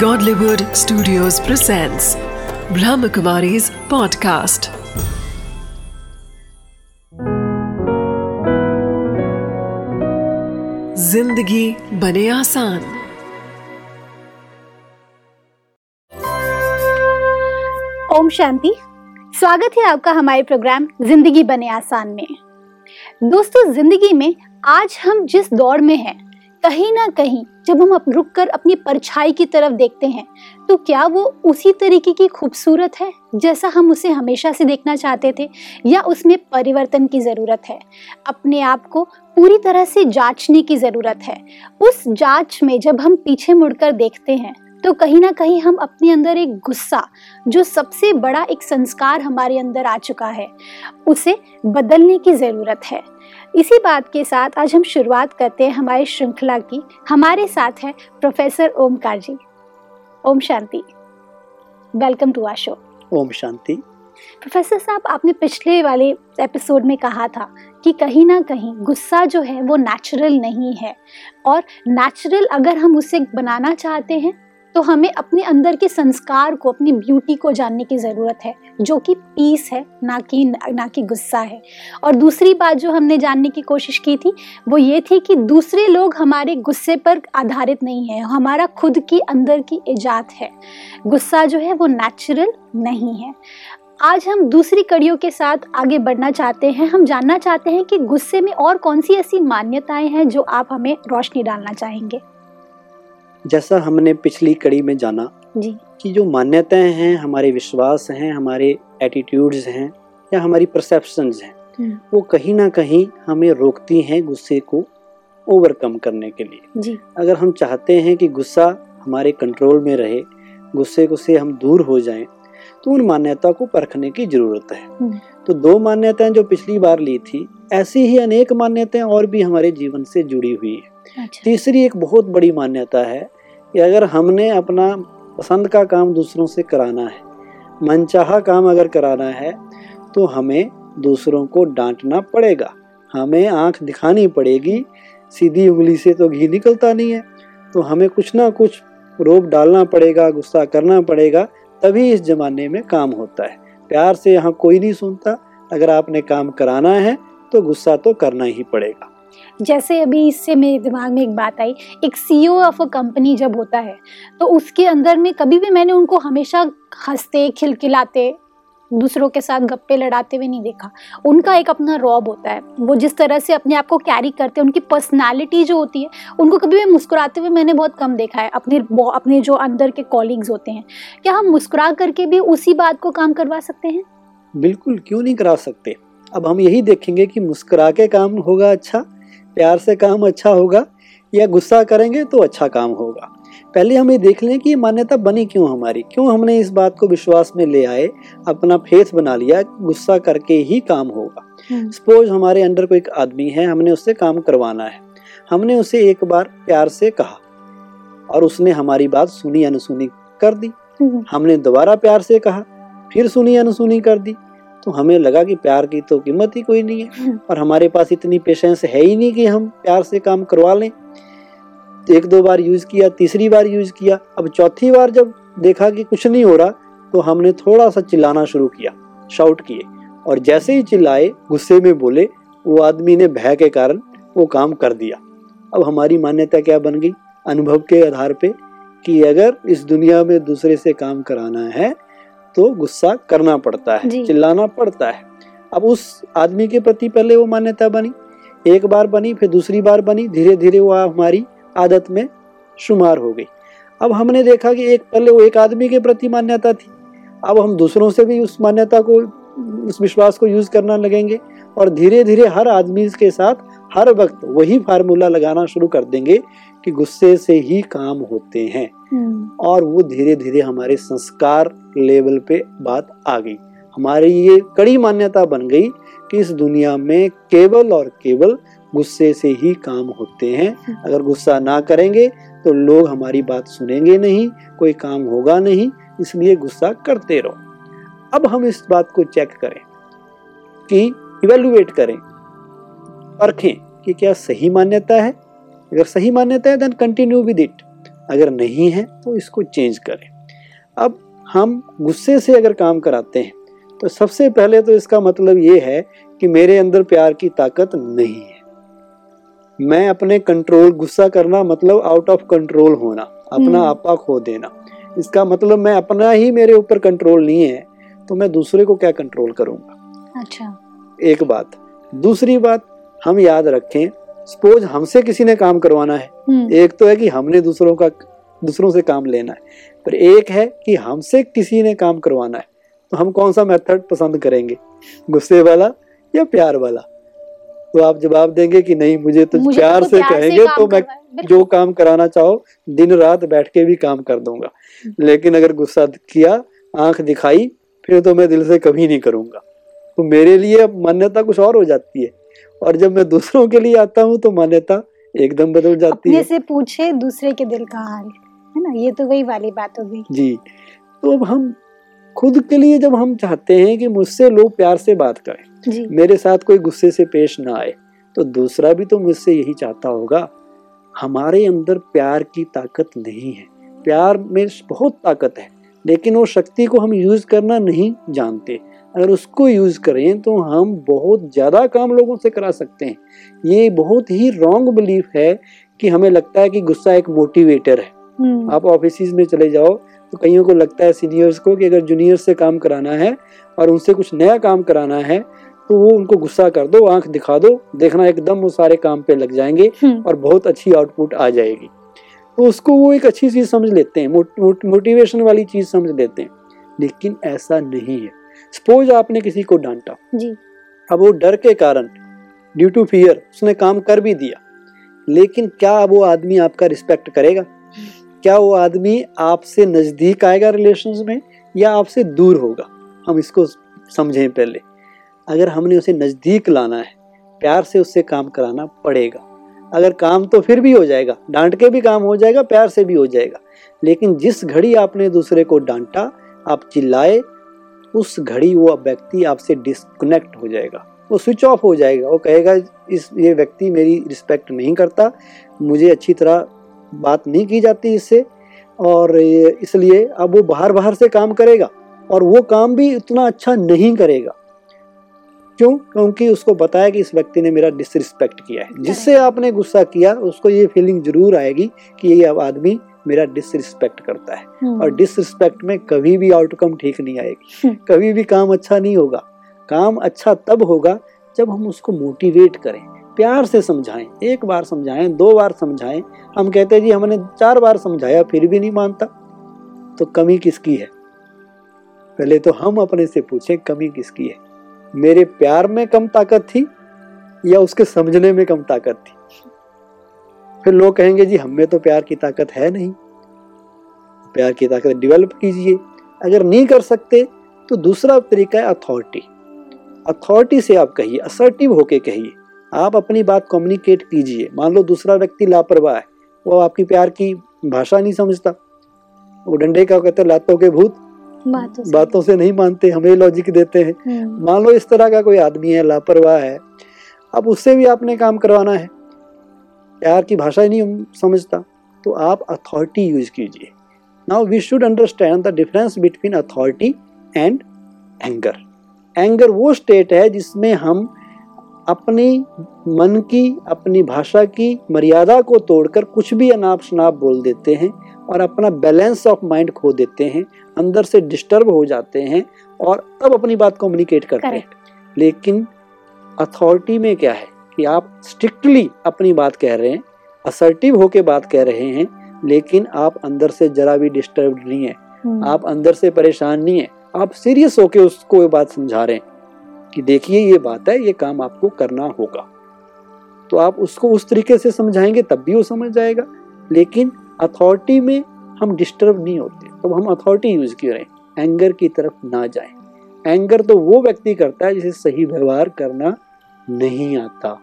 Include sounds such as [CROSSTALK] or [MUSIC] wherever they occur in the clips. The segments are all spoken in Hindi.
Godlywood Studios presents Brahmakumari's podcast. ज़िंदगी बने आसान ओम शांति। स्वागत है आपका हमारे प्रोग्राम ज़िंदगी बने आसान में। दोस्तों, ज़िंदगी में आज हम जिस दौर में हैं कहीं ना कहीं जब हम रुक कर अपनी परछाई की तरफ़ देखते हैं तो क्या वो उसी तरीके की खूबसूरत है जैसा हम उसे हमेशा से देखना चाहते थे या उसमें परिवर्तन की ज़रूरत है? अपने आप को पूरी तरह से जांचने की ज़रूरत है। उस जाँच में जब हम पीछे मुड़कर देखते हैं तो कहीं ना कहीं हम अपने अंदर एक गुस्सा, जो सबसे बड़ा एक संस्कार हमारे अंदर आ चुका है, उसे बदलने की ज़रूरत है। इसी बात के साथ आज हम शुरुआत करते हैं हमारी श्रृंखला की। हमारे साथ है professor Omkar ji. Om Shanti. Welcome to our show. Om Shanti. Professor साहब आपने पिछले वाले एपिसोड में कहा था कि कहीं ना कहीं गुस्सा जो है वो नेचुरल नहीं है। और नेचुरल अगर हम उसे बनाना चाहते हैं तो हमें अपने अंदर के संस्कार को, अपनी ब्यूटी को जानने की ज़रूरत है, जो कि पीस है, ना कि ना कि गुस्सा है। और दूसरी बात जो हमने जानने की कोशिश की थी, वो ये थी कि दूसरे लोग हमारे गुस्से पर आधारित नहीं है। हमारा खुद की अंदर की ईजाद है। गुस्सा जो है वो नेचुरल नहीं है। आज हम दूसरी कड़ियों के साथ आगे बढ़ना चाहते हैं। हम जानना चाहते हैं कि गुस्से में और कौन सी ऐसी मान्यताएँ हैं जो आप हमें रोशनी डालना चाहेंगे। जैसा हमने पिछली कड़ी में जाना जी। कि जो मान्यताएँ हैं हमारे विश्वास हैं हमारे एटीट्यूड्स हैं या हमारी परसेप्शंस हैं हम्म। वो कहीं ना कहीं हमें रोकती हैं गुस्से को ओवरकम करने के लिए। जी। अगर हम चाहते हैं कि गुस्सा हमारे कंट्रोल में रहे गुस्से को से हम दूर हो जाएँ तो उन मान्यता को परखने की ज़रूरत है। हम्म। तो दो मान्यताएँ जो पिछली बार ली थी ऐसी ही अनेक मान्यताएँ और भी हमारे जीवन से जुड़ी हुई है। अच्छा। तीसरी एक बहुत बड़ी मान्यता है कि अगर हमने अपना पसंद का काम दूसरों से कराना है, मनचाहा काम अगर कराना है तो हमें दूसरों को डांटना पड़ेगा। हमें आँख दिखानी पड़ेगी, सीधी उंगली से तो घी निकलता नहीं है तो हमें कुछ ना कुछ रोक डालना पड़ेगा, गुस्सा करना पड़ेगा, तभी इस जमाने में काम होता है। प्यार से यहाँ कोई नहीं सुनता, अगर आपने काम कराना है तो गुस्सा तो करना ही पड़ेगा। जैसे अभी इससे मेरे दिमाग में एक बात आई, एक सीईओ ऑफ़ अ कंपनी जब होता है तो उसके अंदर में कभी भी मैंने उनको हमेशा हँसते, खिलखिलाते, दूसरों के साथ गप्पे लड़ाते हुए नहीं देखा। उनका एक अपना रॉब होता है। वो जिस तरह से अपने आप को कैरी करते हैं, उनकी पर्सनालिटी जो होती है, उनको कभी भी मुस्कुराते हुए मैंने बहुत कम देखा है। अपने अपने जो अंदर के कॉलीग्स होते हैं। क्या हम मुस्कुरा करके भी उसी बात को काम करवा सकते हैं? बिल्कुल, क्यों नहीं करा सकते? अब हम यही देखेंगे कि मुस्कुरा के काम होगा अच्छा प्यार से काम अच्छा होगा या गुस्सा करेंगे तो अच्छा काम होगा। पहले हम ये देख लें कि ये मान्यता बनी क्यों हमारी? क्यों हमने इस बात को विश्वास में ले आए अपना फेथ बना लिया गुस्सा करके ही काम होगा? सपोज़ हमारे अंडर कोई एक आदमी है हमने उससे काम करवाना है। हमने उसे एक बार प्यार से कहा और उसने हमारी बात सुनी अनसुनी कर दी। हमने दोबारा प्यार से कहा फिर सुनी अनसुनी कर दी। तो हमें लगा कि प्यार की तो कीमत ही कोई नहीं है। और हमारे पास इतनी पेशेंस है ही नहीं कि हम प्यार से काम करवा लें। तो एक दो बार यूज़ किया तीसरी बार यूज़ किया। अब चौथी बार जब देखा कि कुछ नहीं हो रहा तो हमने थोड़ा सा चिल्लाना शुरू किया शाउट किए। और जैसे ही चिल्लाए गुस्से में बोले वो आदमी ने भय के कारण वो काम कर दिया। अब हमारी मान्यता क्या बन गई? अनुभव के आधार पे कि अगर इस दुनिया में दूसरे से काम कराना है तो गुस्सा करना पड़ता है चिल्लाना पड़ता है। अब उस आदमी के प्रति पहले वो मान्यता बनी एक बार बनी फिर दूसरी बार बनी धीरे धीरे वो हमारी आदत में शुमार हो गई। अब हमने देखा कि एक पहले वो एक आदमी के प्रति मान्यता थी अब हम दूसरों से भी उस मान्यता को उस विश्वास को यूज़ करना लगेंगे और धीरे धीरे हर आदमी के साथ हर वक्त वही फार्मूला लगाना शुरू कर देंगे कि गुस्से से ही काम होते हैं। और वो धीरे धीरे हमारे संस्कार लेवल पे बात आ गई। हमारी ये कड़ी मान्यता बन गई कि इस दुनिया में केवल और केवल गुस्से से ही काम होते हैं। अगर गुस्सा ना करेंगे तो लोग हमारी बात सुनेंगे नहीं कोई काम होगा नहीं इसलिए गुस्सा करते रहो। अब हम इस बात को चेक करें कि इवेलुएट करें परखें कि क्या सही मान्यता है अगर सही मान्यता है देन कंटिन्यू विद इट अगर नहीं है तो इसको चेंज करें। अब हम गुस्से से अगर काम कराते हैं तो सबसे पहले तो इसका मतलब ये है कि मेरे अंदर प्यार की ताकत नहीं है। मैं अपने कंट्रोल गुस्सा करना मतलब आउट ऑफ़ कंट्रोल होना अपना हम्म। आपा खो देना। इसका मतलब मैं अपना ही मेरे ऊपर कंट्रोल नहीं है तो मैं दूसरे को क्या कंट्रोल करूँगा? अच्छा। एक बात। दूसरी बात हम याद रखें सपोज़ हमसे किसी ने काम करवाना है हम्म, एक तो है कि हमने दूसरों का दूसरों से काम लेना है पर एक है कि हमसे किसी ने काम करवाना है तो हम कौन सा मेथड पसंद करेंगे? गुस्से वाला या प्यार वाला? तो आप जवाब देंगे कि नहीं मुझे तो मुझे प्यार तो से प्यार कहेंगे काम तो मैं। जो काम कराना चाहो दिन रात बैठ के भी काम कर दूँगा। लेकिन अगर गुस्सा किया आँख दिखाई फिर तो मैं दिल से कभी नहीं करूँगा। तो मेरे लिए मान्यता कुछ और हो जाती है। और जब मैं दूसरों के लिए आता हूँ तो मान्यता एकदम बदल जाती अपने है। से पूछे दूसरे के दिल का हाल है ना? ये तो वही वाली बात हो गई। जी। तो अब हम खुद के लिए जब हम चाहते हैं कि मुझसे लोग प्यार से बात करें जी। मेरे साथ कोई गुस्से से पेश ना आए तो दूसरा भी तो मुझसे यही चाहता होगा हमारे अंदर प्यार की ताकत नहीं है। प्यार में बहुत ताकत है लेकिन वो शक्ति को हम यूज़ करना नहीं जानते। अगर उसको यूज़ करें तो हम बहुत ज़्यादा काम लोगों से करा सकते हैं। ये बहुत ही रॉन्ग बिलीफ है कि हमें लगता है कि गुस्सा एक मोटिवेटर है। हम्म, आप ऑफ़िस में चले जाओ तो कईयों को लगता है सीनियर्स को कि अगर जूनियर से काम कराना है और उनसे कुछ नया काम कराना है तो वो उनको गुस्सा कर दो आँख दिखा दो देखना एकदम वो सारे काम पे लग जाएँगे हम्म, और बहुत अच्छी आउटपुट आ जाएगी। तो उसको वो एक अच्छी चीज़ समझ लेते हैं मोट, मोट, मोटिवेशन वाली चीज़ समझ लेते हैं। लेकिन ऐसा नहीं है। सपोज़ आपने किसी को डांटा। जी। अब वो डर के कारण ड्यू टू फियर उसने काम कर भी दिया। लेकिन क्या वो आदमी आपका रिस्पेक्ट करेगा? क्या वो आदमी आपसे नज़दीक आएगा रिलेशन में या आपसे दूर होगा? हम इसको समझें पहले। अगर हमने उसे नज़दीक लाना है प्यार से उससे काम कराना पड़ेगा। अगर काम तो फिर भी हो जाएगा डांट के भी काम हो जाएगा प्यार से भी हो जाएगा। लेकिन जिस घड़ी आपने दूसरे को डांटा आप चिल्लाए उस घड़ी वो व्यक्ति आपसे डिस्कनेक्ट हो जाएगा। वो स्विच ऑफ़ हो जाएगा। वो कहेगा इस ये व्यक्ति मेरी रिस्पेक्ट नहीं करता। मुझे अच्छी तरह बात नहीं की जाती इससे। और इसलिए अब वो बाहर बाहर से काम करेगा। और वो काम भी उतना अच्छा नहीं करेगा। क्यों? क्योंकि उसको पता है कि इस व्यक्ति ने मेरा डिसरिस्पेक्ट किया है। जिससे आपने गुस्सा किया उसको ये फीलिंग ज़रूर आएगी कि ये अब आदमी मेरा डिसरिस्पेक्ट करता है। हम्म, और डिसरिस्पेक्ट में कभी भी आउटकम ठीक नहीं आएगी। हम्म। कभी भी काम अच्छा नहीं होगा। काम अच्छा तब होगा जब हम उसको मोटिवेट करें। प्यार से समझाएँ। एक बार समझाएँ दो बार समझाएँ। हम कहते हैं जी हमने चार बार समझाया फिर भी नहीं मानता। तो कमी किसकी है? पहले तो हम अपने से पूछें कमी किसकी है? मेरे प्यार में कम ताकत थी या उसके समझने में कम ताकत थी? फिर लोग कहेंगे जी हम में तो प्यार की ताकत है नहीं। प्यार की ताकत डेवलप कीजिए। अगर नहीं कर सकते तो दूसरा तरीका है अथॉरिटी अथॉरिटी से आप कहिए असर्टिव होके कहिए। आप अपनी बात कम्युनिकेट कीजिए। मान लो दूसरा व्यक्ति लापरवाह है वो आपकी प्यार की भाषा नहीं समझता। वो डंडे का कहते हैं लातों के भूत। बातों से। बातों से नहीं मानते हमें लॉजिक देते हैं। हम्म, मान लो इस तरह का कोई आदमी है लापरवाह है अब उससे भी आपने काम करवाना है। प्यार की भाषा ही नहीं समझता। तो आप अथॉरिटी यूज़ कीजिए। Now we should understand the difference between authority and anger anger वो स्टेट है जिसमें हम अपनी मन की अपनी भाषा की मर्यादा को तोड़कर कुछ भी अनाप शनाप बोल देते हैं और अपना बैलेंस ऑफ़ माइंड खो देते हैं अंदर से डिस्टर्ब हो जाते हैं और तब अपनी बात कम्युनिकेट करते हैं। लेकिन अथॉरिटी में क्या है? कि आप स्ट्रिक्टली अपनी बात कह रहे हैं असर्टिव होके बात कह रहे हैं लेकिन आप अंदर से जरा भी डिस्टर्ब नहीं है। हम्म, आप अंदर से परेशान नहीं है। आप सीरियस होके उसको ये बात समझा रहे हैं कि देखिए ये बात है ये काम आपको करना होगा। तो आप उसको उस तरीके से समझाएँगे तब भी वो समझ जाएगा। लेकिन अथॉरिटी में हम डिस्टर्ब नहीं होते तो हम अथॉरिटी यूज़ कर? रहे हैं एंगर की तरफ़ ना जाए। एंगर तो वो व्यक्ति करता है जिसे सही व्यवहार करना नहीं आता।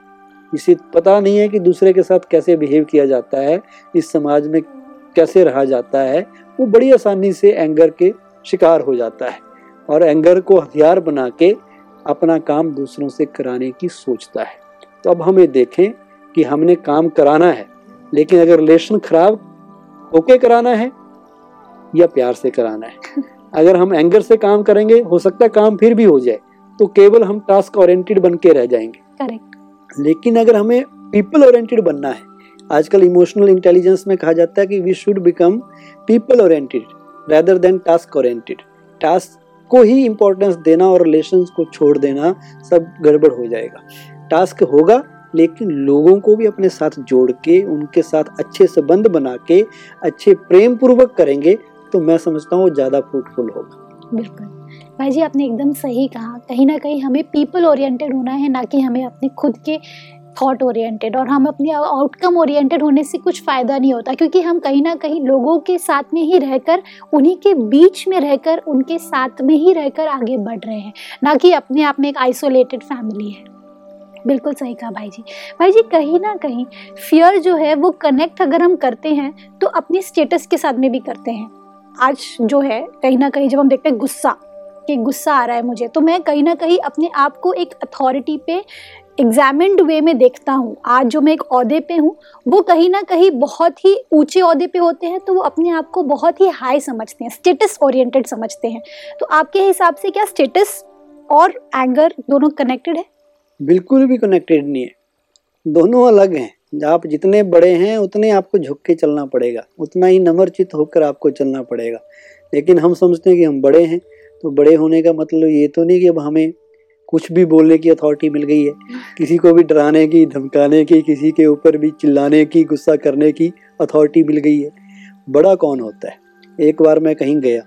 इसे पता नहीं है कि दूसरे के साथ कैसे बिहेव किया जाता है इस समाज में कैसे रहा जाता है वो बड़ी आसानी से एंगर के शिकार हो जाता है और एंगर को हथियार बना के अपना काम दूसरों से कराने की सोचता है। तो अब हमें देखें कि हमने काम कराना है लेकिन अगर रिलेशन खराब होके कराना है या प्यार से कराना है? [LAUGHS] अगर हम एंगर से काम करेंगे हो सकता है काम फिर भी हो जाए तो केवल हम टास्क ओरिएंटेड बन के रह जाएँगे। करेक्ट लेकिन अगर हमें पीपल ओरिएंटेड बनना है, आजकल इमोशनल इंटेलिजेंस में कहा जाता है कि we should become people oriented rather than task oriented task को ही इम्पोर्टेंस देना और रिलेशन को छोड़ देना सब गड़बड़ हो जाएगा। टास्क होगा, लेकिन लोगों को भी अपने साथ जोड़ के, उनके साथ अच्छे संबंध बना के, अच्छे प्रेम पूर्वक करेंगे तो मैं समझता हूँ वो ज़्यादा फ्रूटफुल होगा। बिल्कुल। भाई जी, आपने एकदम सही कहा। कहीं ना कहीं हमें पीपल ओरिएंटेड होना है, ना कि हमें अपने खुद के थॉट ओरिएंटेड और हम अपने आउटकम ओरिएंटेड होने से कुछ फ़ायदा नहीं होता, क्योंकि हम कहीं ना कहीं लोगों के साथ में ही रहकर, उन्हीं के बीच में रहकर, उनके साथ में ही रहकर आगे बढ़ रहे हैं, ना कि अपने आप में एक आइसोलेटेड फैमिली है। बिल्कुल सही कहा भाई जी। भाई जी, कहीं ना कहीं फियर जो है, वो कनेक्ट अगर हम करते हैं तो अपने स्टेटस के साथ में भी करते हैं। आज जो है, कहीं ना कहीं जब हम देखते हैं गुस्सा, कि गुस्सा आ रहा है मुझे तो मैं कहीं ना कहीं अपने आप को एक अथॉरिटी पे एग्जामिन्ड वे में देखता हूँ। आज जो मैं एक अहदे पे हूँ, वो कहीं ना कहीं बहुत ही ऊँचे अहदे पे होते हैं तो वो अपने आप को बहुत ही हाई समझते हैं स्टेटस ओरिएंटेड समझते हैं। तो आपके हिसाब से क्या स्टेटस और एंगर दोनों कनेक्टेड है? बिल्कुल भी कनेक्टेड नहीं है। दोनों अलग हैं। आप जितने बड़े हैं, उतने आपको झुक के चलना पड़ेगा। उतना ही नमरचित होकर आपको चलना पड़ेगा। लेकिन हम समझते हैं कि हम बड़े हैं तो बड़े होने का मतलब ये तो नहीं कि अब हमें कुछ भी बोलने की अथॉरिटी मिल गई है। किसी को भी डराने की, धमकाने की, किसी के ऊपर भी चिल्लाने की, गुस्सा करने की अथॉरिटी मिल गई है। बड़ा कौन होता है? एक बार मैं कहीं गया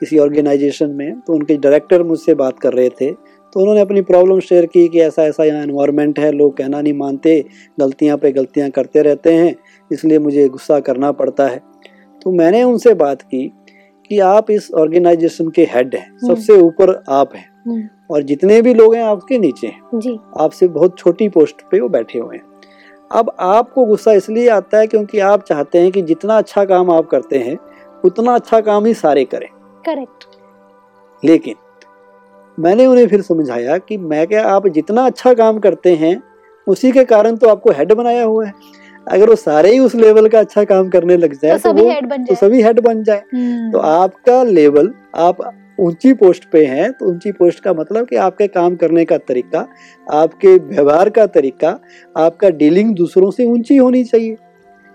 किसी ऑर्गेनाइजेशन में तो उनके डायरेक्टर मुझसे बात कर रहे थे। तो उन्होंने अपनी प्रॉब्लम शेयर की कि ऐसा ऐसा यहाँ इन्वायरमेंट है लोग कहना नहीं मानते गलतियाँ पे गलतियाँ करते रहते हैं इसलिए मुझे गुस्सा करना पड़ता है। तो मैंने उनसे बात की कि आप इस ऑर्गेनाइजेशन के हेड हैं सबसे ऊपर आप हैं और जितने भी लोग हैं आपके नीचे हैं। आपसे बहुत छोटी पोस्ट पे वो बैठे हुए हैं। अब आपको गुस्सा इसलिए आता है क्योंकि आप चाहते हैं कि जितना अच्छा काम आप करते हैं उतना अच्छा काम ही सारे करें। करेक्ट लेकिन मैंने उन्हें फिर समझाया कि मैं क्या आप जितना अच्छा काम करते हैं उसी के कारण तो आपको हेड बनाया हुआ है। अगर वो सारे ही उस लेवल का अच्छा काम करने लग जाए तो तो, सभी वो हेड बन तो जाए। सभी हेड बन जाए। तो आपका लेवल आप ऊँची पोस्ट पे हैं तो ऊँची पोस्ट का मतलब कि आपके काम करने का तरीका आपके व्यवहार का तरीका आपका डीलिंग दूसरों से ऊँची होनी चाहिए।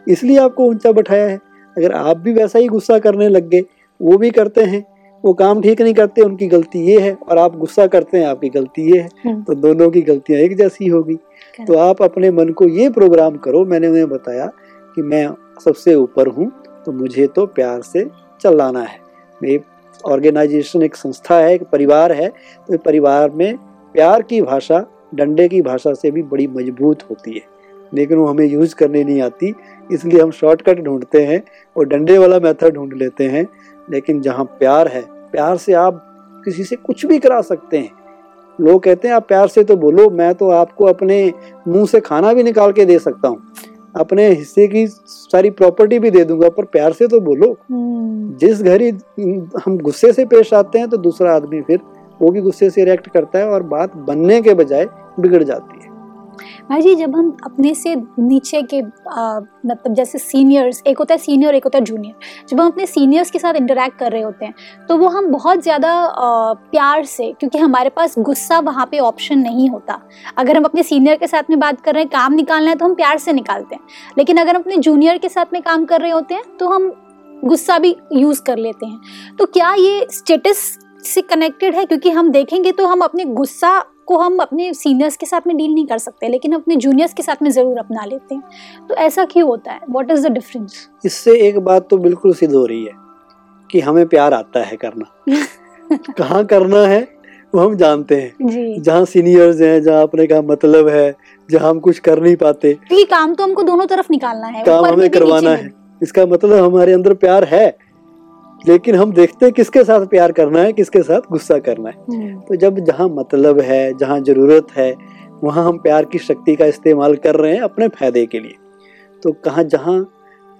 इसलिए आपको ऊँचा बैठाया है। अगर आप भी वैसा ही गुस्सा करने लग गए वो भी करते हैं। वो काम ठीक नहीं करते उनकी गलती ये है और आप गुस्सा करते हैं आपकी गलती ये है हम्म, तो दोनों की गलतियाँ एक जैसी होगी। तो आप अपने मन को ये प्रोग्राम करो मैंने उन्हें बताया कि मैं सबसे ऊपर हूँ तो मुझे तो प्यार से चलाना है। ये ऑर्गेनाइजेशन एक संस्था है एक परिवार है तो परिवार में प्यार की भाषा डंडे की भाषा से भी बड़ी मज़बूत होती है। लेकिन वो हमें यूज़ करने नहीं आती इसलिए हम शॉर्टकट ढूंढते हैं और डंडे वाला मेथड ढूंढ लेते हैं। लेकिन जहाँ प्यार है प्यार से आप किसी से कुछ भी करा सकते हैं। लोग कहते हैं आप प्यार से तो बोलो मैं तो आपको अपने मुँह से खाना भी निकाल के दे सकता हूँ। अपने हिस्से की सारी प्रॉपर्टी भी दे दूँगा पर प्यार से तो बोलो। हम्म, जिस घड़ी हम गुस्से से पेश आते हैं तो दूसरा आदमी फिर वो भी गुस्से से रिएक्ट करता है और बात बनने के बजाय बिगड़ जाती है। भाई जी, जब हम अपने से नीचे के मतलब जैसे सीनियर्स एक होता है सीनियर एक होता है जूनियर जब हम अपने सीनियर्स के साथ इंटरेक्ट कर रहे होते हैं तो वो हम बहुत ज़्यादा प्यार से, क्योंकि हमारे पास गुस्सा वहाँ पे ऑप्शन नहीं होता। अगर हम अपने सीनियर के साथ में बात कर रहे हैं, काम निकालना है तो हम प्यार से निकालते हैं। लेकिन अगर हम अपने जूनियर के साथ में काम कर रहे होते हैं तो हम गुस्सा भी यूज़ कर लेते हैं। तो क्या ये स्टेटस से कनेक्टेड है? क्योंकि हम देखेंगे तो हम अपने गुस्सा को हम अपने सीनियर्स के साथ में डील नहीं कर सकते लेकिन अपने जूनियर्स के साथ में ज़रूर अपना लेते हैं। तो ऐसा क्यों होता है? व्हाट इज़ द डिफरेंस इससे एक बात तो बिल्कुल सिद्ध हो रही है कि हमें प्यार आता है करना। [LAUGHS] कहाँ करना है वो हम जानते हैं। जहाँ सीनियर्स हैं जहाँ अपने का मतलब है जहाँ हम कुछ कर नहीं पाते। क्योंकि काम तो हमको दोनों तरफ़ निकालना है काम हमें करवाना है। इसका मतलब हमारे अंदर प्यार है। लेकिन हम देखते हैं किसके साथ प्यार करना है किसके साथ गुस्सा करना है। हम्म, तो जब जहाँ मतलब है जहाँ ज़रूरत है वहाँ हम प्यार की शक्ति का इस्तेमाल कर रहे हैं अपने फ़ायदे के लिए। तो कहाँ जहाँ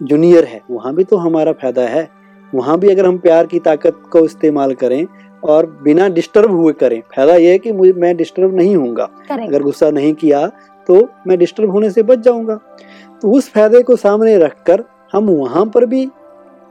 जूनियर है वहाँ भी तो हमारा फ़ायदा है। वहाँ भी अगर हम प्यार की ताकत को इस्तेमाल करें और बिना डिस्टर्ब हुए करें फ़ायदा यह है कि मुझे मैं डिस्टर्ब नहीं होऊँगा। अगर गुस्सा नहीं किया तो मैं डिस्टर्ब होने से बच जाऊँगा। तो उस फ़ायदे को सामने रखकर हम वहाँ पर भी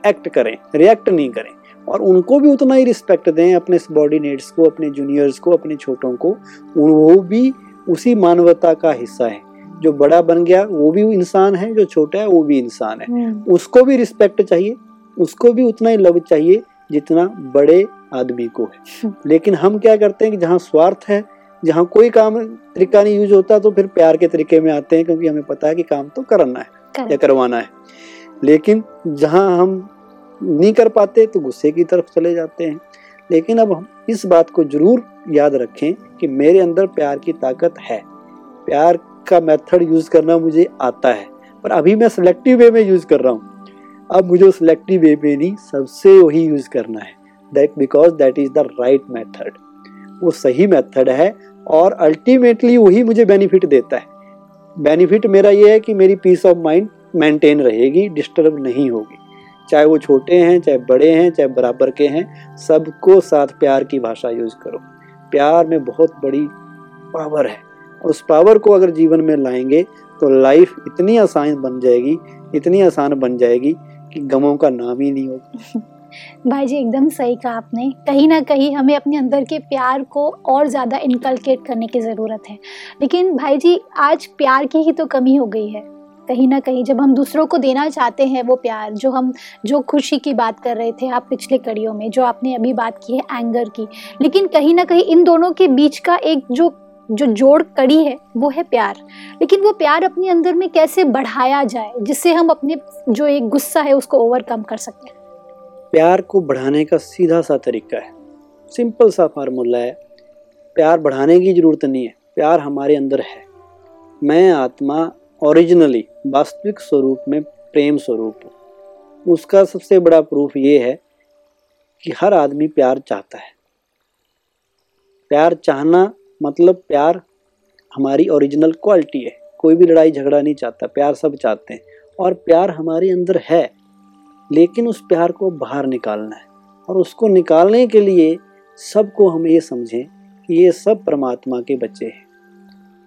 एक्ट करें रिएक्ट नहीं करें। और उनको भी उतना ही रिस्पेक्ट दें अपने सबॉर्डिनेट्स को अपने जूनियर्स को अपने छोटों को। वो भी उसी मानवता का हिस्सा है। जो बड़ा बन गया वो भी इंसान है जो छोटा है वो भी इंसान है। हम्म, उसको भी रिस्पेक्ट चाहिए उसको भी उतना ही लव चाहिए जितना बड़े आदमी को है। [LAUGHS] लेकिन हम क्या करते हैं कि जहाँ स्वार्थ है जहाँ कोई काम तरीका नहीं यूज़ होता तो फिर प्यार के तरीके में आते हैं क्योंकि हमें पता है कि काम तो करना है या करवाना है। लेकिन जहाँ हम नहीं कर पाते तो गुस्से की तरफ़ चले जाते हैं। लेकिन अब हम इस बात को ज़रूर याद रखें कि मेरे अंदर प्यार की ताकत है। प्यार का मेथड यूज़ करना मुझे आता है, पर अभी मैं सिलेक्टिव वे में यूज़ कर रहा हूँ। अब मुझे सिलेक्टिव वे में नहीं, सबसे वही यूज़ करना है। That because that is the right method वो सही मेथड है और अल्टीमेटली वही मुझे बेनिफिट देता है। बेनिफिट मेरा ये है कि मेरी पीस ऑफ़ माइंड मेंटेन रहेगी डिस्टर्ब नहीं होगी। चाहे वो छोटे हैं, चाहे बड़े हैं, चाहे बराबर के हैं, सबको साथ प्यार की भाषा यूज़ करो। प्यार में बहुत बड़ी पावर है। उस पावर को अगर जीवन में लाएँगे तो लाइफ इतनी आसान बन जाएगी, इतनी आसान बन जाएगी कि गमों का नाम ही नहीं होगा। [LAUGHS] भाई जी, एकदम सही कहा आपने। कहीं ना कहीं हमें अपने अंदर के प्यार को और ज़्यादा इनकलकेट करने की ज़रूरत है। लेकिन भाई जी, आज प्यार की ही तो कमी हो गई है। कहीं ना कहीं जब हम दूसरों को देना चाहते हैं वो प्यार, जो हम, जो खुशी की बात कर रहे थे आप पिछले कड़ियों में, जो आपने अभी बात की है एंगर की, लेकिन कहीं ना कहीं इन दोनों के बीच का एक जो जो जोड़ कड़ी है, वो है प्यार। लेकिन वो प्यार अपने अंदर में कैसे बढ़ाया जाए, जिससे हम अपने जो एक गुस्सा है उसको ओवरकम कर सकते हैं प्यार को बढ़ाने का सीधा सा तरीका है। सिंपल सा फार्मूला है। प्यार बढ़ाने की ज़रूरत नहीं है। प्यार हमारे अंदर है। मैं, आत्मा ओरिजिनली वास्तविक स्वरूप में प्रेम स्वरूप हूँ। उसका सबसे बड़ा प्रूफ ये है कि हर आदमी प्यार चाहता है। प्यार चाहना मतलब प्यार हमारी ओरिजिनल क्वालिटी है। कोई भी लड़ाई झगड़ा नहीं चाहता, प्यार सब चाहते हैं। और प्यार हमारे अंदर है, लेकिन उस प्यार को बाहर निकालना है। और उसको निकालने के लिए सबको हम ये समझें कि ये सब परमात्मा के बच्चे हैं।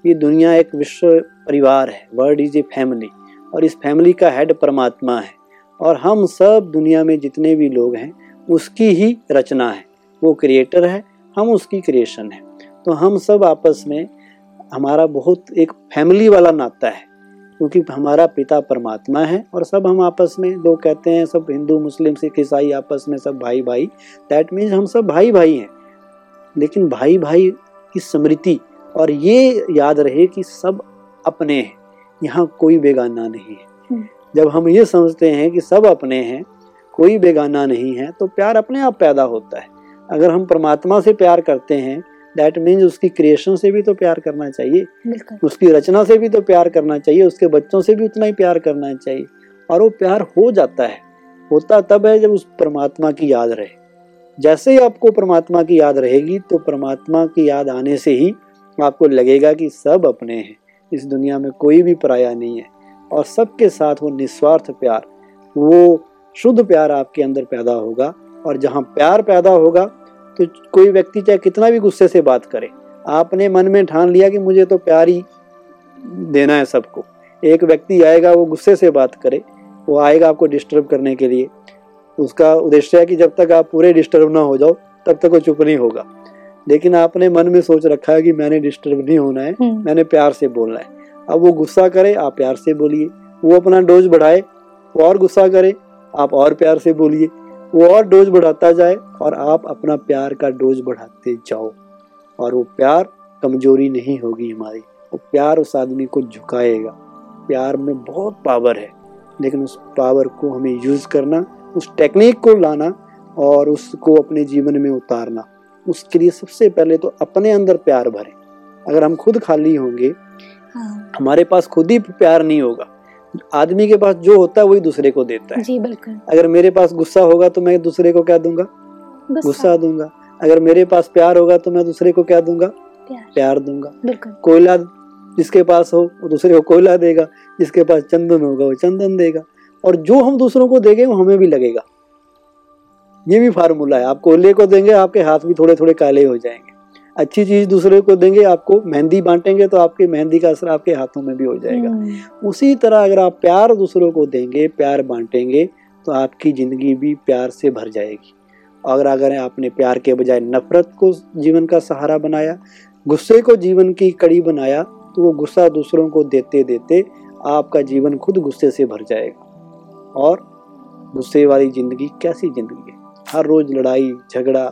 ये दुनिया एक विश्व परिवार है। वर्ल्ड इज़ ए फैमिली और इस फैमिली का हेड परमात्मा है और हम सब दुनिया में जितने भी लोग हैं, उसकी ही रचना है। वो क्रिएटर है, हम उसकी क्रिएशन है। तो हम सब आपस में हमारा बहुत एक फैमिली वाला नाता है क्योंकि हमारा पिता परमात्मा है और सब हम आपस में, लोग कहते हैं सब हिंदू, मुस्लिम, सिख, ईसाई आपस में सब भाई भाई दैट मीन्स हम सब भाई भाई हैं। लेकिन भाई भाई की स्मृति और ये याद रहे कि सब अपने हैं। यहाँ कोई बेगाना नहीं है। हम्म। जब हम ये समझते हैं कि सब अपने हैं कोई बेगाना नहीं है तो प्यार अपने आप पैदा होता है। अगर हम परमात्मा से प्यार करते हैं दैट मीन्स उसकी क्रिएशन से भी तो प्यार करना चाहिए। उसकी रचना से भी तो प्यार करना चाहिए। उसके बच्चों से भी उतना ही प्यार करना चाहिए। और वो प्यार हो जाता है। होता तब है जब उस परमात्मा की याद रहे। जैसे ही आपको परमात्मा की याद रहेगी तो परमात्मा की याद आने से ही आपको लगेगा कि सब अपने हैं। इस दुनिया में कोई भी पराया नहीं है। और सबके साथ वो निस्वार्थ प्यार, वो शुद्ध प्यार आपके अंदर पैदा होगा। और जहाँ प्यार पैदा होगा तो कोई व्यक्ति चाहे कितना भी गुस्से से बात करे, आपने मन में ठान लिया कि मुझे तो प्यार ही देना है सबको। एक व्यक्ति आएगा, वो गुस्से से बात करे, वो आएगा आपको डिस्टर्ब करने के लिए। उसका उद्देश्य है कि जब तक आप पूरे डिस्टर्ब ना हो जाओ, तब तक वो चुप नहीं होगा। लेकिन आपने मन में सोच रखा है कि मैंने डिस्टर्ब नहीं होना है हम्म, मैंने प्यार से बोलना है। अब वो गुस्सा करे आप प्यार से बोलिए। वो अपना डोज बढ़ाए वो और गुस्सा करे आप और प्यार से बोलिए। वो और डोज बढ़ाता जाए और आप अपना प्यार का डोज बढ़ाते जाओ। और वो प्यार कमज़ोरी नहीं होगी हमारी। वो प्यार उस आदमी को झुकाएगा। प्यार में बहुत पावर है लेकिन उस पावर को हमें यूज़ करना उस टेक्निक को लाना और उसको अपने जीवन में उतारना। उसके लिए सबसे पहले तो अपने अंदर प्यार भरें। अगर हम खुद खाली होंगे हाँ, हमारे पास खुद ही प्यार नहीं होगा। आदमी के पास जो होता है वही दूसरे को देता है। जी बिल्कुल। अगर मेरे पास गुस्सा होगा तो मैं दूसरे को क्या दूँगा? गुस्सा। दूँगा। अगर मेरे पास प्यार होगा तो मैं दूसरे को क्या दूँगा? प्यार। प्यार दूँगा। बिल्कुल। कोयला जिसके पास हो वो दूसरे को कोयला देगा। जिसके पास चंदन होगा वो चंदन देगा। और जो हम दूसरों को देंगे वो हमें भी लगेगा। ये भी फार्मूला है। आप कोयले को देंगे आपके हाथ भी थोड़े थोड़े काले हो जाएँगे। अच्छी चीज़ दूसरे को देंगे आपको मेहंदी बांटेंगे तो आपके मेहंदी का असर आपके हाथों में भी हो जाएगा। हम्म, उसी तरह अगर आप प्यार दूसरों को देंगे प्यार बांटेंगे तो आपकी ज़िंदगी भी प्यार से भर जाएगी। अगर अगर आपने प्यार के बजाय नफरत को जीवन का सहारा बनाया गुस्से को जीवन की कड़ी बनाया तो वो गुस्सा दूसरों को देते देते आपका जीवन खुद गुस्से से भर जाएगा। और गुस्से वाली ज़िंदगी कैसी ज़िंदगी है? हर रोज़ लड़ाई झगड़ा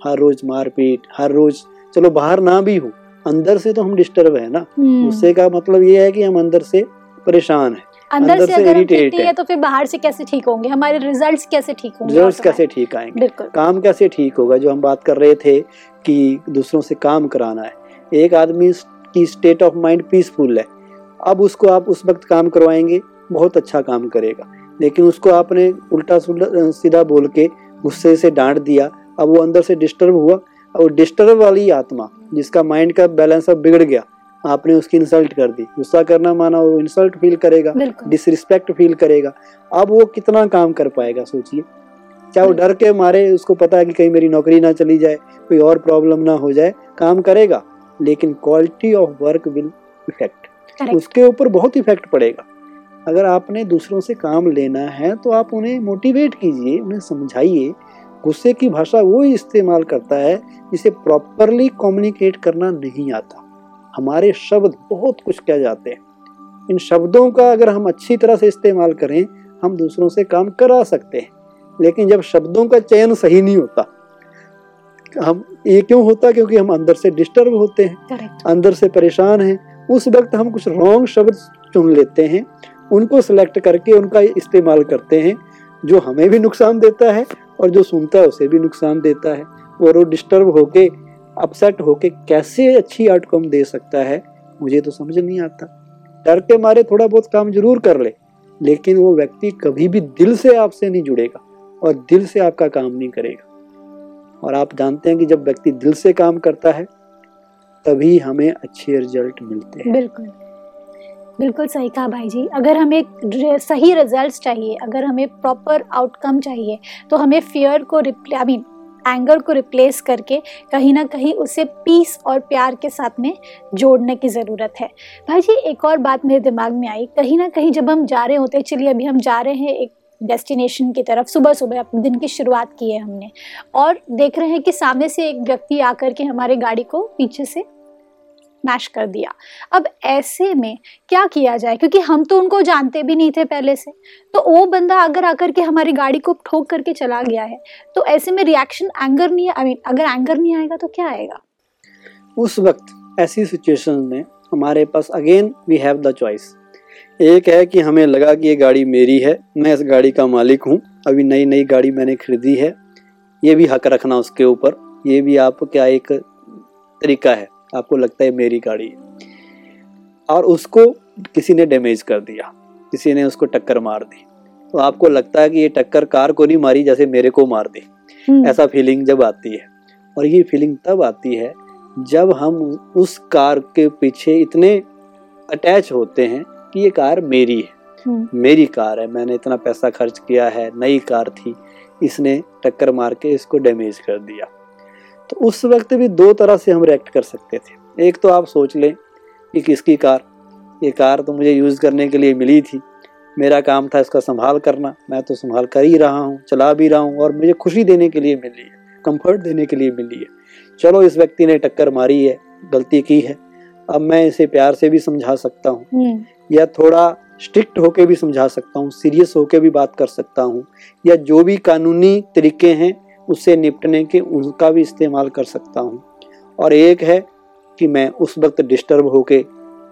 हर रोज़ मारपीट हर रोज़ चलो बाहर ना भी हो अंदर से तो हम डिस्टर्ब है ना। उससे का मतलब ये है कि हम अंदर से परेशान हैं अंदर अंदर से से अगर हम ठीक है है। तो फिर बाहर से कैसे ठीक होंगे? हमारे रिजल्ट्स कैसे ठीक होंगे? रिजल्ट्स कैसे ठीक आएँगे? काम कैसे ठीक होगा? जो हम बात कर रहे थे कि दूसरों से काम कराना है। एक आदमी की स्टेट ऑफ़ माइंड पीसफुल है। अब उसको आप उस वक्त काम करवाएँगे बहुत अच्छा काम करेगा। लेकिन उसको आपने उल्टा सीधा बोल के गुस्से से डांट दिया। अब वो अंदर से डिस्टर्ब हुआ और डिस्टर्ब वाली आत्मा जिसका माइंड का बैलेंस अब बिगड़ गया आपने उसकी इंसल्ट कर दी। गुस्सा करना माना वो इंसल्ट फील करेगा डिसरिस्पेक्ट फील करेगा। अब वो कितना काम कर पाएगा सोचिए। चाहे वो डर के मारे उसको पता है कि कहीं मेरी नौकरी ना चली जाए कोई और प्रॉब्लम ना हो जाए काम करेगा। लेकिन quality of work will effect उसके ऊपर बहुत इफ़ेक्ट पड़ेगा। अगर आपने दूसरों से काम लेना है तो आप उन्हें मोटिवेट कीजिए उन्हें समझाइए। गुस्से की भाषा वो ही इस्तेमाल करता है जिसे प्रॉपरली कम्युनिकेट करना नहीं आता। हमारे शब्द बहुत कुछ कह जाते हैं। इन शब्दों का अगर हम अच्छी तरह से इस्तेमाल करें हम दूसरों से काम करा सकते हैं। लेकिन जब शब्दों का चयन सही नहीं होता हम ये क्यों होता? क्योंकि हम अंदर से डिस्टर्ब होते हैं। अंदर से परेशान हैं। उस वक्त हम कुछ रॉन्ग शब्द चुन लेते हैं। उनको सिलेक्ट करके उनका इस्तेमाल करते हैं, जो हमें भी नुकसान देता है और जो सुनता है उसे भी नुकसान देता है। और वो डिस्टर्ब होके अपसेट होके कैसे अच्छी आउटकम दे सकता है, मुझे तो समझ नहीं आता। डर के मारे थोड़ा बहुत काम ज़रूर कर ले, लेकिन वो व्यक्ति कभी भी दिल से आपसे नहीं जुड़ेगा और दिल से आपका काम नहीं करेगा। और आप जानते हैं कि जब व्यक्ति दिल से काम करता है, तभी हमें अच्छे रिज़ल्ट मिलते हैं। बिल्कुल। बिल्कुल सही कहा भाई जी। अगर हमें सही रिजल्ट्स चाहिए, अगर हमें प्रॉपर आउटकम चाहिए तो हमें फियर को रिप्ले आई मीन एंगर को रिप्लेस करके कहीं ना कहीं उसे पीस और प्यार के साथ में जोड़ने की ज़रूरत है। भाई जी, एक और बात मेरे दिमाग में आई। कहीं ना कहीं जब हम जा रहे होते हैं, चलिए अभी हम जा रहे हैं एक डेस्टिनेशन की तरफ़। सुबह सुबह अपने दिन की शुरुआत की है हमने। और देख रहे हैं कि सामने से एक व्यक्ति आकर के हमारे गाड़ी को पीछे से स्मैश कर दिया। अब ऐसे में क्या किया जाए? क्योंकि हम तो उनको जानते भी नहीं थे पहले से। तो वो बंदा अगर आकर के हमारी गाड़ी को ठोक करके चला गया है तो ऐसे में रिएक्शन एंगर नहीं आई मीन अगर एंगर नहीं आएगा तो क्या आएगा? उस वक्त ऐसी सिचुएशन में हमारे पास again we have the choice एक है कि हमें लगा कि ये गाड़ी मेरी है, मैं इस गाड़ी का मालिक हूँ, अभी नई नई गाड़ी मैंने खरीदी है। ये भी हक रखना उसके ऊपर। ये भी आप क्या एक तरीका है? आपको लगता है मेरी गाड़ी है। और उसको किसी ने डैमेज कर दिया किसी ने उसको टक्कर मार दी। तो आपको लगता है कि ये टक्कर कार को नहीं मारी जैसे मेरे को मार दी। हम्म, ऐसा फीलिंग जब आती है और ये फीलिंग तब आती है जब हम उस कार के पीछे इतने अटैच होते हैं कि ये कार मेरी है। हम्म, मेरी कार है मैंने इतना पैसा खर्च किया है नई कार थी इसने टक्कर मार के इसको डैमेज कर दिया। तो उस वक्त भी दो तरह से हम रिएक्ट कर सकते थे। एक तो आप सोच लें कि किसकी कार? ये कार तो मुझे यूज़ करने के लिए मिली थी। मेरा काम था इसका संभाल करना। मैं तो संभाल कर ही रहा हूँ चला भी रहा हूँ और मुझे खुशी देने के लिए मिली है कंफर्ट देने के लिए मिली है। चलो इस व्यक्ति ने टक्कर मारी है गलती की है। अब मैं इसे प्यार से भी समझा सकता हूँ। हम्म, या थोड़ा स्ट्रिक्ट होके भी समझा सकता हूँ सीरियस होके भी बात कर सकता हूँ। या जो भी कानूनी तरीके हैं उससे निपटने के उनका भी इस्तेमाल कर सकता हूँ। और एक है कि मैं उस वक्त डिस्टर्ब होके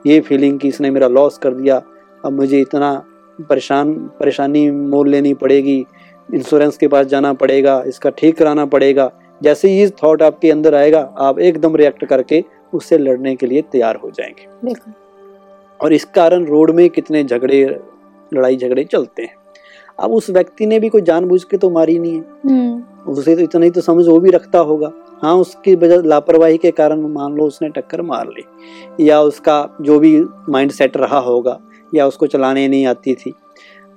ये फीलिंग कि इसने मेरा लॉस कर दिया अब मुझे इतना परेशान परेशानी मोल लेनी पड़ेगी इंश्योरेंस के पास जाना पड़ेगा इसका ठीक कराना पड़ेगा जैसे ही थॉट आपके अंदर आएगा आप एकदम रिएक्ट करके उससे लड़ने के लिए तैयार हो जाएँगे। और इस कारण रोड में कितने झगड़े लड़ाई झगड़े चलते हैं। अब उस व्यक्ति ने भी कोई जानबूझ के तो मारी नहीं है। हम्म, उसे तो इतना ही तो समझ वो भी रखता होगा। हाँ उसकी वजह लापरवाही के कारण मान लो उसने टक्कर मार ली या उसका जो भी माइंड सेट रहा होगा या उसको चलाने नहीं आती थी।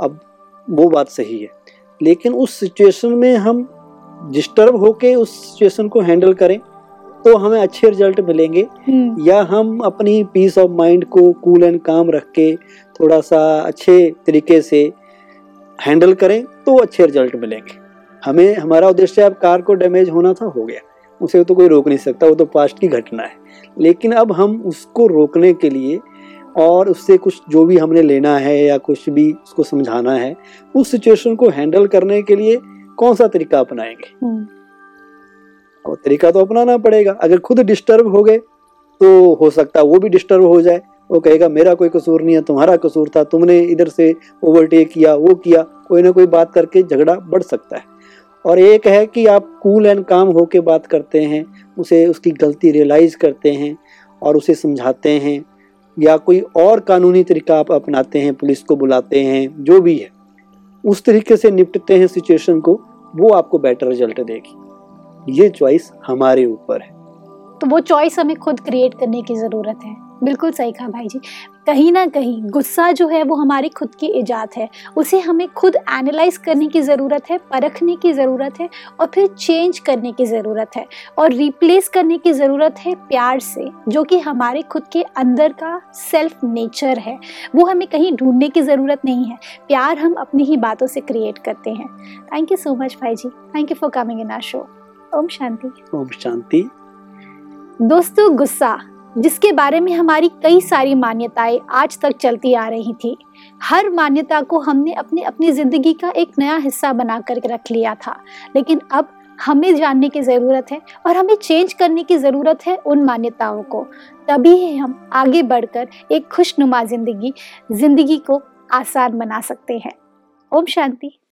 अब वो बात सही है। लेकिन उस सिचुएशन में हम डिस्टर्ब होके उस सिचुएशन को हैंडल करें तो हमें अच्छे रिज़ल्ट मिलेंगे। हम्म, या हम अपनी पीस ऑफ़ माइंड को कूल एंड काम रख के थोड़ा सा अच्छे तरीके से हैंडल करें तो अच्छे रिज़ल्ट मिलेंगे। हमें हमारा उद्देश्य अब कार को डैमेज होना था हो गया। उसे तो कोई रोक नहीं सकता वो तो पास्ट की घटना है। लेकिन अब हम उसको रोकने के लिए और उससे कुछ जो भी हमने लेना है या कुछ भी उसको समझाना है उस सिचुएशन को हैंडल करने के लिए कौन सा तरीका अपनाएँगे? हम्म, और तरीका तो अपनाना पड़ेगा। अगर खुद डिस्टर्ब हो गए तो हो सकता है वो भी डिस्टर्ब हो जाए। वो कहेगा, मेरा कोई कसूर नहीं है, तुम्हारा कसूर था, तुमने इधर से ओवरटेक किया, वो किया। कोई ना कोई बात करके झगड़ा बढ़ सकता है। और एक है कि आप कूल एंड काम होके बात करते हैं, उसे, उसकी गलती रियलाइज़ करते हैं और उसे समझाते हैं, या कोई और कानूनी तरीका आप अपनाते हैं, पुलिस को बुलाते हैं, जो भी है, उस तरीके से निपटते हैं सिचुएशन को, वो आपको बेटर रिज़ल्ट देगी। ये चॉइस हमारे ऊपर है। तो वो चॉइस हमें खुद क्रिएट करने की ज़रूरत है। बिल्कुल सही कहा भाई जी। कहीं ना कहीं गुस्सा जो है वो हमारी खुद की ईजाद है। उसे हमें खुद एनालाइज करने की ज़रूरत है परखने की ज़रूरत है और फिर चेंज करने की ज़रूरत है। और रिप्लेस करने की ज़रूरत है प्यार से जो कि हमारे खुद के अंदर का सेल्फ नेचर है। वो हमें कहीं ढूँढने की ज़रूरत नहीं है। प्यार हम अपनी ही बातों से क्रिएट करते हैं। थैंक यू सो मच भाई जी। Thank you for coming in our show Om Shanti. Om Shanti. दोस्तों गुस्सा। जिसके बारे में हमारी कई सारी मान्यताएँ आज तक चलती आ रही थी। हर मान्यता को हमने अपने, अपनी ज़िंदगी का एक नया हिस्सा बना कर रख लिया था। लेकिन अब हमें जानने की ज़रूरत है और हमें चेंज करने की ज़रूरत है उन मान्यताओं को। तभी ही हम आगे बढ़कर एक खुशनुमा ज़िंदगी ज़िंदगी को आसान बना सकते हैं। ओम शांति।